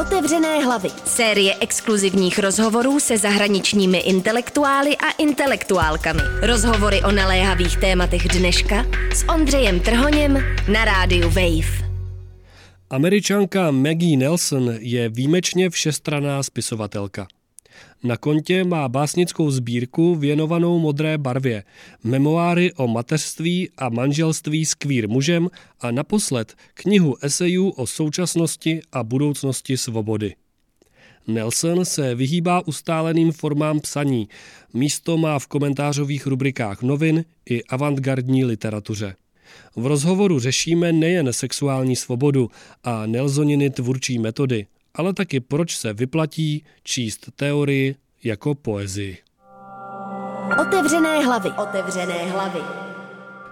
Otevřené hlavy. Série exkluzivních rozhovorů se zahraničními intelektuály a intelektuálkami. Rozhovory o naléhavých tématech dneška s Ondřejem Trhoněm na rádiu Wave. Američanka Maggie Nelson je výjimečně všestraná spisovatelka. Na kontě má básnickou sbírku věnovanou modré barvě, memoáry o mateřství a manželství s queer mužem a naposled knihu esejů o současnosti a budoucnosti svobody. Nelson se vyhýbá ustáleným formám psaní, místo má v komentářových rubrikách novin i avantgardní literatuře. V rozhovoru řešíme nejen sexuální svobodu a Nelsoniny tvůrčí metody, ale taky proč se vyplatí číst teorii jako poezii. Otevřené hlavy. Otevřené hlavy.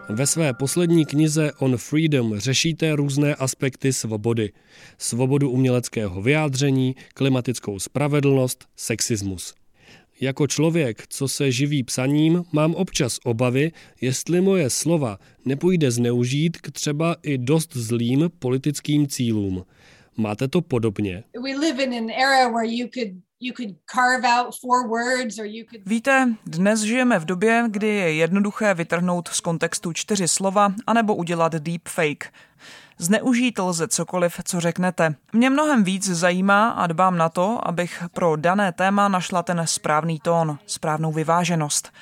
Ve své poslední knize On Freedom řešíte různé aspekty svobody. Svobodu uměleckého vyjádření, klimatickou spravedlnost, sexismus. Jako člověk, co se živí psaním, mám občas obavy, jestli moje slova nepůjde zneužít k třeba i dost zlým politickým cílům. Máte to podobně? Víte, dnes žijeme v době, kdy je jednoduché vytrhnout z kontextu čtyři slova anebo udělat deepfake. Zneužít lze cokoliv, co řeknete. Mě mnohem víc zajímá a dbám na to, abych pro dané téma našla ten správný tón, správnou vyváženost.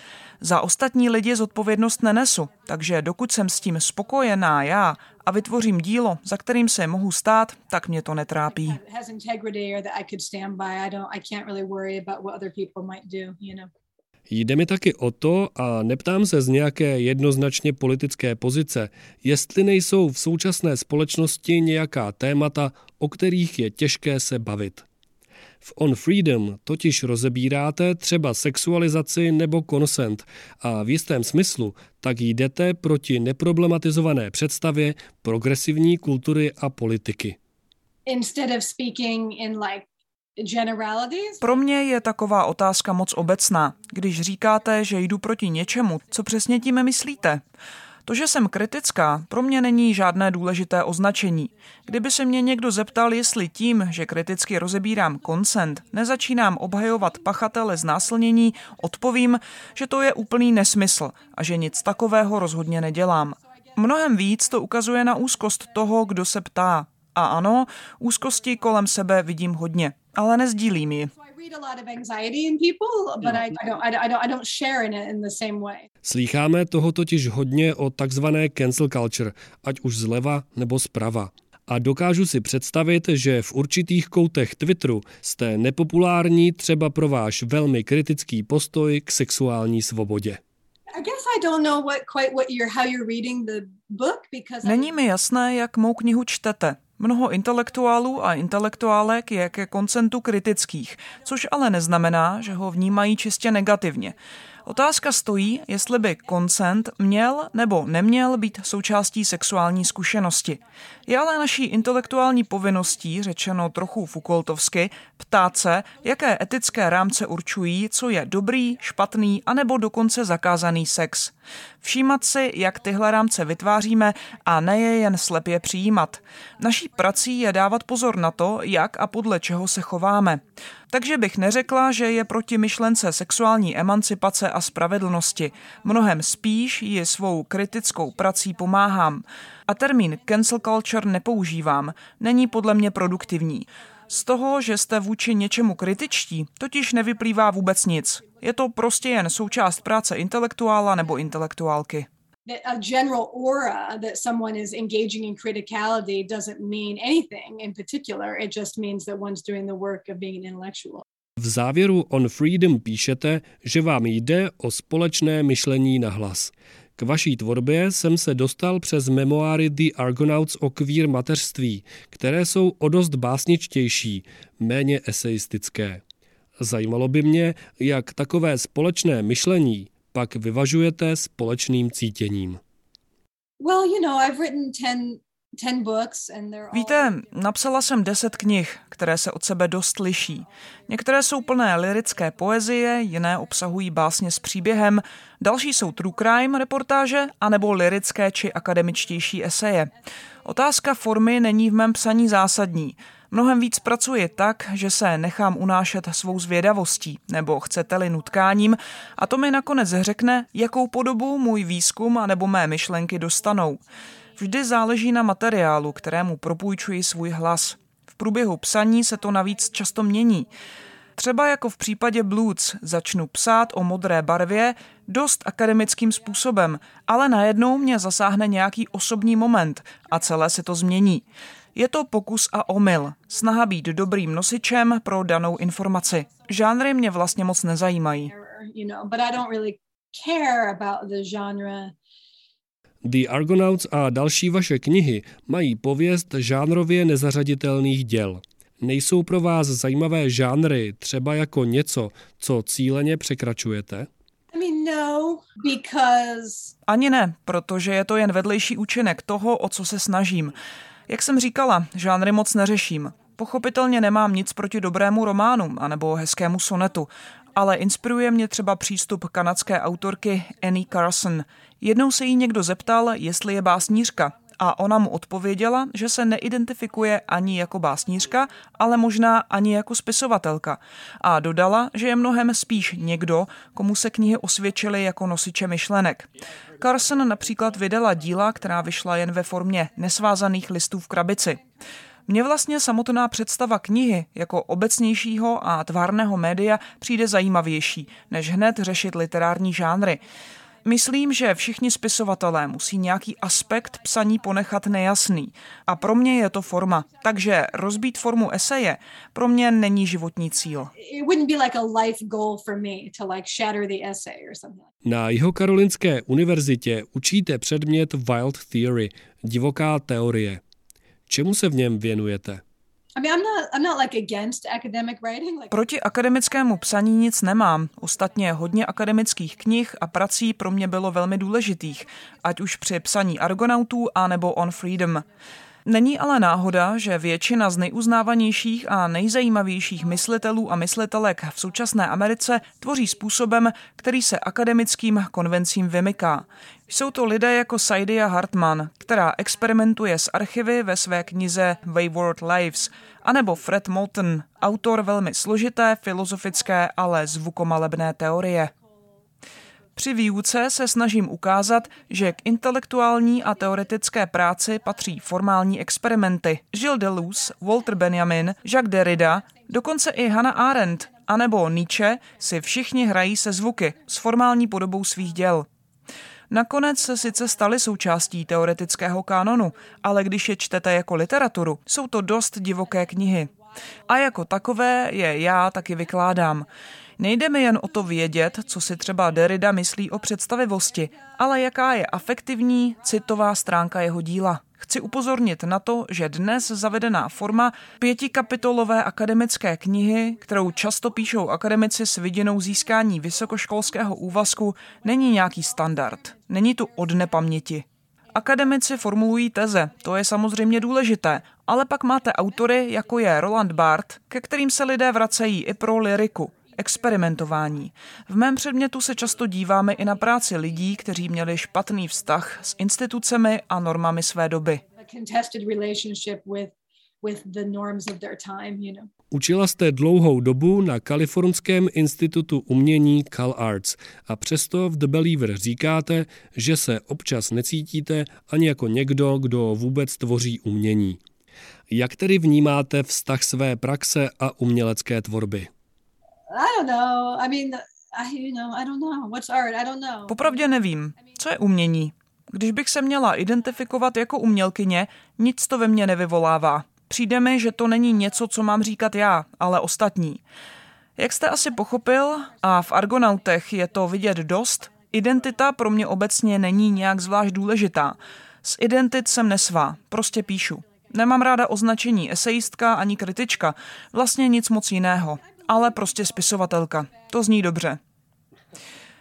Za ostatní lidi zodpovědnost nenesu, takže dokud jsem s tím spokojená já a vytvořím dílo, za kterým se mohu stát, tak mě to netrápí. Jde mi taky o to, a neptám se z nějaké jednoznačně politické pozice, jestli nejsou v současné společnosti nějaká témata, o kterých je těžké se bavit. V On Freedom totiž rozebíráte třeba sexualizaci nebo consent a v jistém smyslu tak jdete proti neproblematizované představě progresivní kultury a politiky. Instead of speaking in like pro mě je taková otázka moc obecná, když říkáte, že jdu proti něčemu, co přesně tím myslíte. To, že jsem kritická, pro mě není žádné důležité označení. Kdyby se mě někdo zeptal, jestli tím, že kriticky rozebírám koncent, nezačínám obhajovat pachatele znásilnění, odpovím, že to je úplný nesmysl a že nic takového rozhodně nedělám. Mnohem víc to ukazuje na úzkost toho, kdo se ptá. A ano, úzkosti kolem sebe vidím hodně ale nezdílím ji. Slýcháme toho totiž hodně o takzvané cancel culture, ať už zleva nebo zprava. A dokážu si představit, že v určitých koutech Twitteru jste nepopulární třeba pro váš velmi kritický postoj k sexuální svobodě. Není mi jasné, jak mou knihu čtete. Mnoho intelektuálů a intelektuálek je ke koncentu kritických, což ale neznamená, že ho vnímají čistě negativně. Otázka stojí, jestli by koncent měl nebo neměl být součástí sexuální zkušenosti. Je ale naší intelektuální povinností, řečeno trochu Foucaultovsky, ptát se, jaké etické rámce určují, co je dobrý, špatný anebo dokonce zakázaný sex. Všímat si, jak tyhle rámce vytváříme a ne je jen slepě přijímat. Naší prací je dávat pozor na to, jak a podle čeho se chováme. Takže bych neřekla, že je proti myšlence sexuální emancipace a spravedlnosti. Mnohem spíš ji svou kritickou prací pomáhám. A termín cancel culture nepoužívám. Není podle mě produktivní. Z toho, že jste vůči něčemu kritičtí, totiž nevyplývá vůbec nic. Je to prostě jen součást práce intelektuála nebo intelektuálky. A general aura that someone is engaging in criticality doesn't mean anything in particular. It just means that one's doing the work of being an intellectual. V závěru On Freedom píšete, že vám jde o společné myšlení na hlas. K vaší tvorbě jsem se dostal přes memoáry The Argonauts o queer mateřství, které jsou o dost básničtější, méně eseistické. Zajímalo by mě, jak takové společné myšlení pak vyvažujete společným cítěním. Well, you know, I've written ten Víte, napsala jsem deset knih, které se od sebe dost liší. Některé jsou plné lirické poezie, jiné obsahují básně s příběhem, další jsou true crime reportáže anebo lirické či akademičtější eseje. Otázka formy není v mém psaní zásadní. Mnohem víc pracuji tak, že se nechám unášet svou zvědavostí, nebo chcete-li nutkáním, a to mi nakonec řekne, jakou podobu můj výzkum a nebo mé myšlenky dostanou. Vždy záleží na materiálu, kterému propůjčuji svůj hlas. V průběhu psaní se to navíc často mění. Třeba jako v případě Bloods začnu psát o modré barvě dost akademickým způsobem, ale najednou mě zasáhne nějaký osobní moment a celé se to změní. Je to pokus a omyl, snaha být dobrým nosičem pro danou informaci. Žánry mě vlastně moc nezajímají. The Argonauts a další vaše knihy mají pověst žánrově nezařaditelných děl. Nejsou pro vás zajímavé žánry třeba jako něco, co cíleně překračujete? No, Ani ne, protože je to jen vedlejší účinek toho, o co se snažím. Jak jsem říkala, žánry moc neřeším. Pochopitelně nemám nic proti dobrému románu anebo hezkému sonetu, ale inspiruje mě třeba přístup kanadské autorky Annie Carson. Jednou se jí někdo zeptal, jestli je básnířka a ona mu odpověděla, že se neidentifikuje ani jako básnířka, ale možná ani jako spisovatelka. A dodala, že je mnohem spíš někdo, komu se knihy osvědčily jako nosiče myšlenek. Carson například vydala díla, která vyšla jen ve formě nesvázaných listů v krabici. Mně vlastně samotná představa knihy jako obecnějšího a tvárného média přijde zajímavější, než hned řešit literární žánry. Myslím, že všichni spisovatelé musí nějaký aspekt psaní ponechat nejasný. A pro mě je to forma. Takže rozbít formu eseje pro mě není životní cíl. Na Jihokarolinské univerzitě učíte předmět Wild Theory, divoká teorie. Čemu se v něm věnujete? Proti akademickému psaní nic nemám. Ostatně hodně akademických knih a prací pro mě bylo velmi důležitých, ať už při psaní Argonautů a nebo On Freedom. Není ale náhoda, že většina z nejuznávanějších a nejzajímavějších myslitelů a myslitelek v současné Americe tvoří způsobem, který se akademickým konvencím vymyká. Jsou to lidé jako Saidia Hartman, která experimentuje s archivy ve své knize Wayward Lives, anebo Fred Moulton, autor velmi složité filozofické, ale zvukomalebné teorie. Při výuce se snažím ukázat, že k intelektuální a teoretické práci patří formální experimenty. Gilles Deleuze, Walter Benjamin, Jacques Derrida, dokonce i Hannah Arendt anebo Nietzsche si všichni hrají se zvuky s formální podobou svých děl. Nakonec se sice staly součástí teoretického kánonu, ale když je čtete jako literaturu, jsou to dost divoké knihy. A jako takové je já taky vykládám. Nejde mi jen o to vědět, co si třeba Derrida myslí o představivosti, ale jaká je afektivní, citová stránka jeho díla. Chci upozornit na to, že dnes zavedená forma pětikapitolové akademické knihy, kterou často píšou akademici s vidinou získání vysokoškolského úvazku, není nějaký standard. Není tu od nepaměti. Akademici formulují teze, to je samozřejmě důležité, ale pak máte autory, jako je Roland Barthes, ke kterým se lidé vracejí i pro liriku experimentování. V mém předmětu se často díváme i na práci lidí, kteří měli špatný vztah s institucemi a normami své doby. Učila jste dlouhou dobu na Kalifornském institutu umění Cal Arts a přesto v The Believer říkáte, že se občas necítíte ani jako někdo, kdo vůbec tvoří umění. Jak tedy vnímáte vztah své praxe a umělecké tvorby? Popravdě nevím. Co je umění? Když bych se měla identifikovat jako umělkyně, nic to ve mně nevyvolává. Přijde mi, že to není něco, co mám říkat já, ale ostatní. Jak jste asi pochopil, a v Argonautech je to vidět dost, identita pro mě obecně není nějak zvlášť důležitá. Z identit jsem nesvá, prostě píšu. Nemám ráda označení esejistka ani kritička, vlastně nic moc jiného ale prostě spisovatelka. To zní dobře.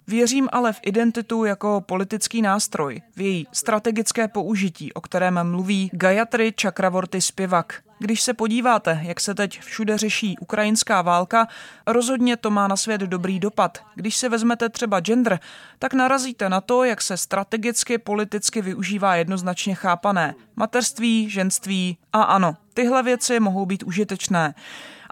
Věřím ale v identitu jako politický nástroj, v její strategické použití, o kterém mluví Gayatri Chakravorty zpěvak. Když se podíváte, jak se teď všude řeší ukrajinská válka, rozhodně to má na svět dobrý dopad. Když si vezmete třeba gender, tak narazíte na to, jak se strategicky, politicky využívá jednoznačně chápané mateřství, ženství a ano, tyhle věci mohou být užitečné.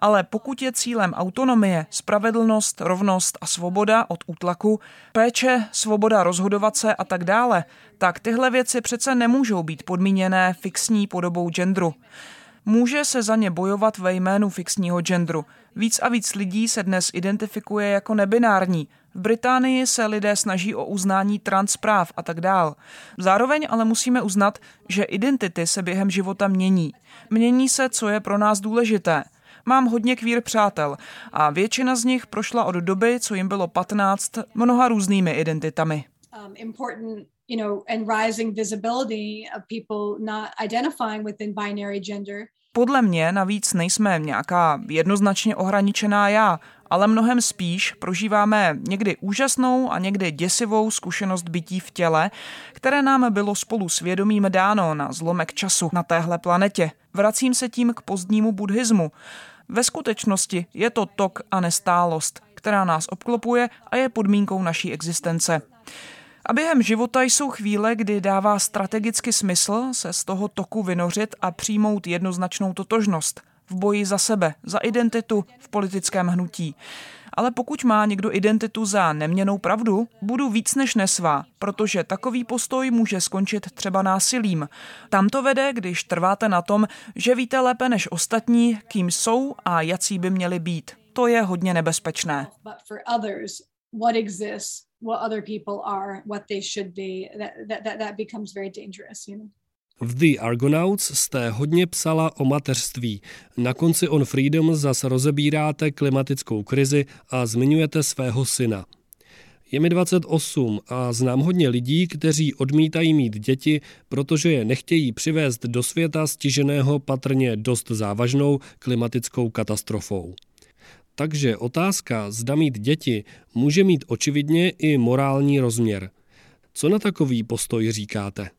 Ale pokud je cílem autonomie, spravedlnost, rovnost a svoboda od útlaku, péče, svoboda rozhodovat se a tak dále, tak tyhle věci přece nemůžou být podmíněné fixní podobou genderu. Může se za ně bojovat ve jménu fixního genderu. Víc a víc lidí se dnes identifikuje jako nebinární. V Británii se lidé snaží o uznání transpráv a tak dál. Zároveň ale musíme uznat, že identity se během života mění. Mění se, co je pro nás důležité. Mám hodně kvír přátel a většina z nich prošla od doby, co jim bylo 15, mnoha různými identitami. Um, important you know, and rising visibility of people not identifying within binary gender. Podle mě navíc nejsme nějaká jednoznačně ohraničená já, ale mnohem spíš prožíváme někdy úžasnou a někdy děsivou zkušenost bytí v těle, které nám bylo spolu svědomím dáno na zlomek času na téhle planetě. Vracím se tím k pozdnímu buddhismu. Ve skutečnosti je to tok a nestálost, která nás obklopuje a je podmínkou naší existence. A během života jsou chvíle, kdy dává strategicky smysl se z toho toku vynořit a přijmout jednoznačnou totožnost v boji za sebe, za identitu v politickém hnutí. Ale pokud má někdo identitu za neměnou pravdu, budu víc než nesvá, protože takový postoj může skončit třeba násilím. Tam to vede, když trváte na tom, že víte lépe než ostatní, kým jsou a jací by měli být. To je hodně nebezpečné what other people are, what they should be, that, that, that becomes very dangerous, you know. V The Argonauts jste hodně psala o mateřství. Na konci On Freedom zas rozebíráte klimatickou krizi a zmiňujete svého syna. Je mi 28 a znám hodně lidí, kteří odmítají mít děti, protože je nechtějí přivést do světa stiženého patrně dost závažnou klimatickou katastrofou. Takže otázka, zda mít děti, může mít očividně i morální rozměr. Co na takový postoj říkáte?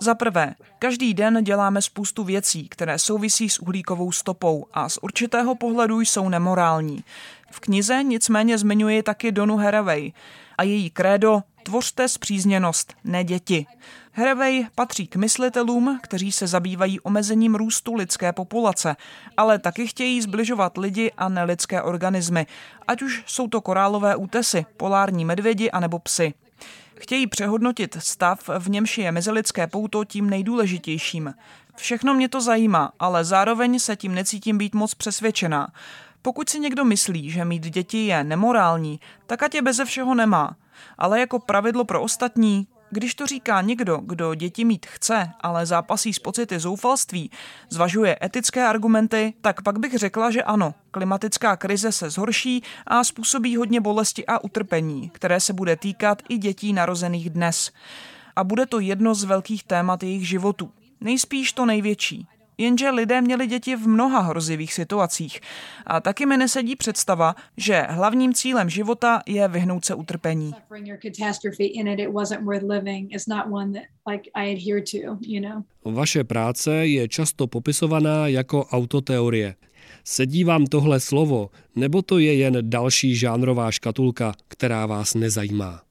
Za prvé, každý den děláme spoustu věcí, které souvisí s uhlíkovou stopou a z určitého pohledu jsou nemorální. V knize nicméně zmiňuji taky Donu Haraway a její krédo Tvořte zpřízněnost, ne děti. Haraway patří k myslitelům, kteří se zabývají omezením růstu lidské populace, ale taky chtějí zbližovat lidi a nelidské organismy, ať už jsou to korálové útesy, polární medvědi anebo psy. Chtějí přehodnotit stav, v němž je mezilidské pouto tím nejdůležitějším. Všechno mě to zajímá, ale zároveň se tím necítím být moc přesvědčená. Pokud si někdo myslí, že mít děti je nemorální, tak ať je beze všeho nemá. Ale jako pravidlo pro ostatní, když to říká někdo, kdo děti mít chce, ale zápasí s pocity zoufalství, zvažuje etické argumenty, tak pak bych řekla, že ano, klimatická krize se zhorší a způsobí hodně bolesti a utrpení, které se bude týkat i dětí narozených dnes. A bude to jedno z velkých témat jejich životů. Nejspíš to největší. Jenže lidé měli děti v mnoha hrozivých situacích. A taky mi nesedí představa, že hlavním cílem života je vyhnout se utrpení. Vaše práce je často popisovaná jako autoteorie. Sedí vám tohle slovo, nebo to je jen další žánrová škatulka, která vás nezajímá?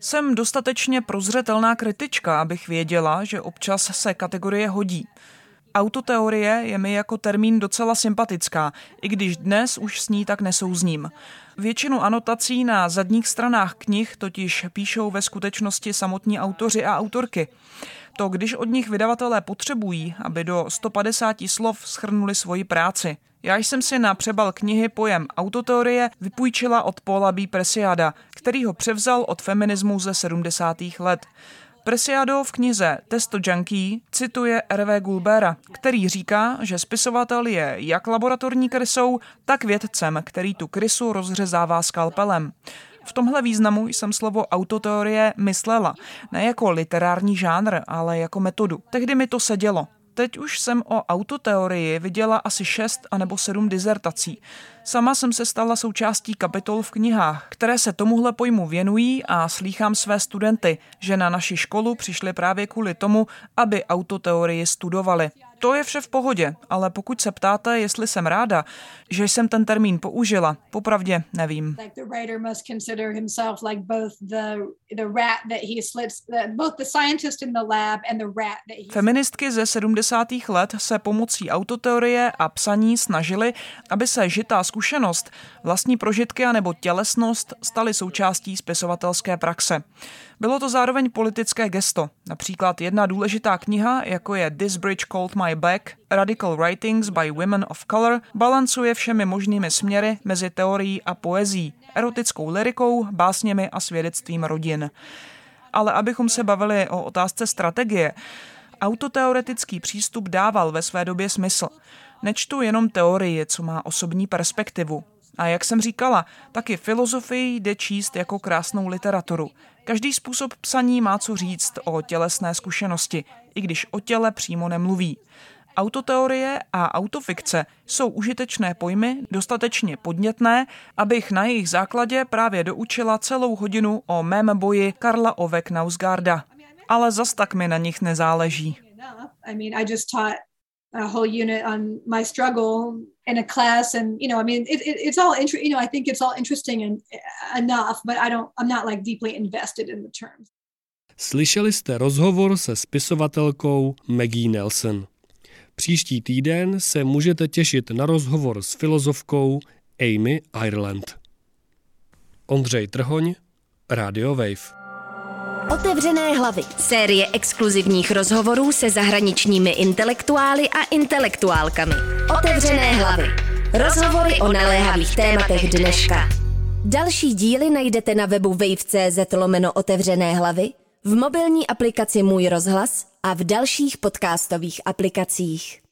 Jsem dostatečně prozřetelná kritička, abych věděla, že občas se kategorie hodí. Autoteorie je mi jako termín docela sympatická, i když dnes už s ní tak nesouzním. Většinu anotací na zadních stranách knih totiž píšou ve skutečnosti samotní autoři a autorky. To, když od nich vydavatelé potřebují, aby do 150 slov schrnuli svoji práci. Já jsem si na přebal knihy pojem autoteorie vypůjčila od Paula B. Presiada, který ho převzal od feminismu ze 70. let. Presiado v knize Testo Junkie cituje R.V. Gulbera, který říká, že spisovatel je jak laboratorní krysou, tak vědcem, který tu krysu rozřezává skalpelem. V tomhle významu jsem slovo autoteorie myslela, ne jako literární žánr, ale jako metodu. Tehdy mi to sedělo. Teď už jsem o autoteorii viděla asi šest anebo sedm dizertací. Sama jsem se stala součástí kapitol v knihách, které se tomuhle pojmu věnují a slýchám své studenty, že na naši školu přišli právě kvůli tomu, aby autoteorii studovali. To je vše v pohodě, ale pokud se ptáte, jestli jsem ráda, že jsem ten termín použila, popravdě nevím. Feministky ze 70. let se pomocí autoteorie a psaní snažily, aby se žitá zkušenost, vlastní prožitky a nebo tělesnost staly součástí spisovatelské praxe. Bylo to zároveň politické gesto. Například jedna důležitá kniha, jako je This Bridge Called My Back, Radical Writings by Women of Color, balancuje všemi možnými směry mezi teorií a poezí, erotickou lirikou, básněmi a svědectvím rodin. Ale abychom se bavili o otázce strategie, autoteoretický přístup dával ve své době smysl. Nečtu jenom teorii, co má osobní perspektivu. A jak jsem říkala, taky filozofii jde číst jako krásnou literaturu. Každý způsob psaní má co říct o tělesné zkušenosti, i když o těle přímo nemluví. Autoteorie a autofikce jsou užitečné pojmy, dostatečně podnětné, abych na jejich základě právě doučila celou hodinu o mém boji Karla Ove Knausgarda. Ale zas tak mi na nich nezáleží. In a class and you know i mean it, it, it's all inter- you know i think it's all interesting and uh, enough but i don't i'm not like deeply invested in the terms Slyšeli jste rozhovor se spisovatelkou Maggie Nelson. Příští týden se můžete těšit na rozhovor s filozofkou Amy Ireland. Ondřej Trhoň, Radio Wave. Otevřené hlavy. Série exkluzivních rozhovorů se zahraničními intelektuály a intelektuálkami. Otevřené hlavy. Rozhovory o naléhavých tématech dneška. Další díly najdete na webu wave.cz lomeno otevřené hlavy, v mobilní aplikaci Můj rozhlas a v dalších podcastových aplikacích.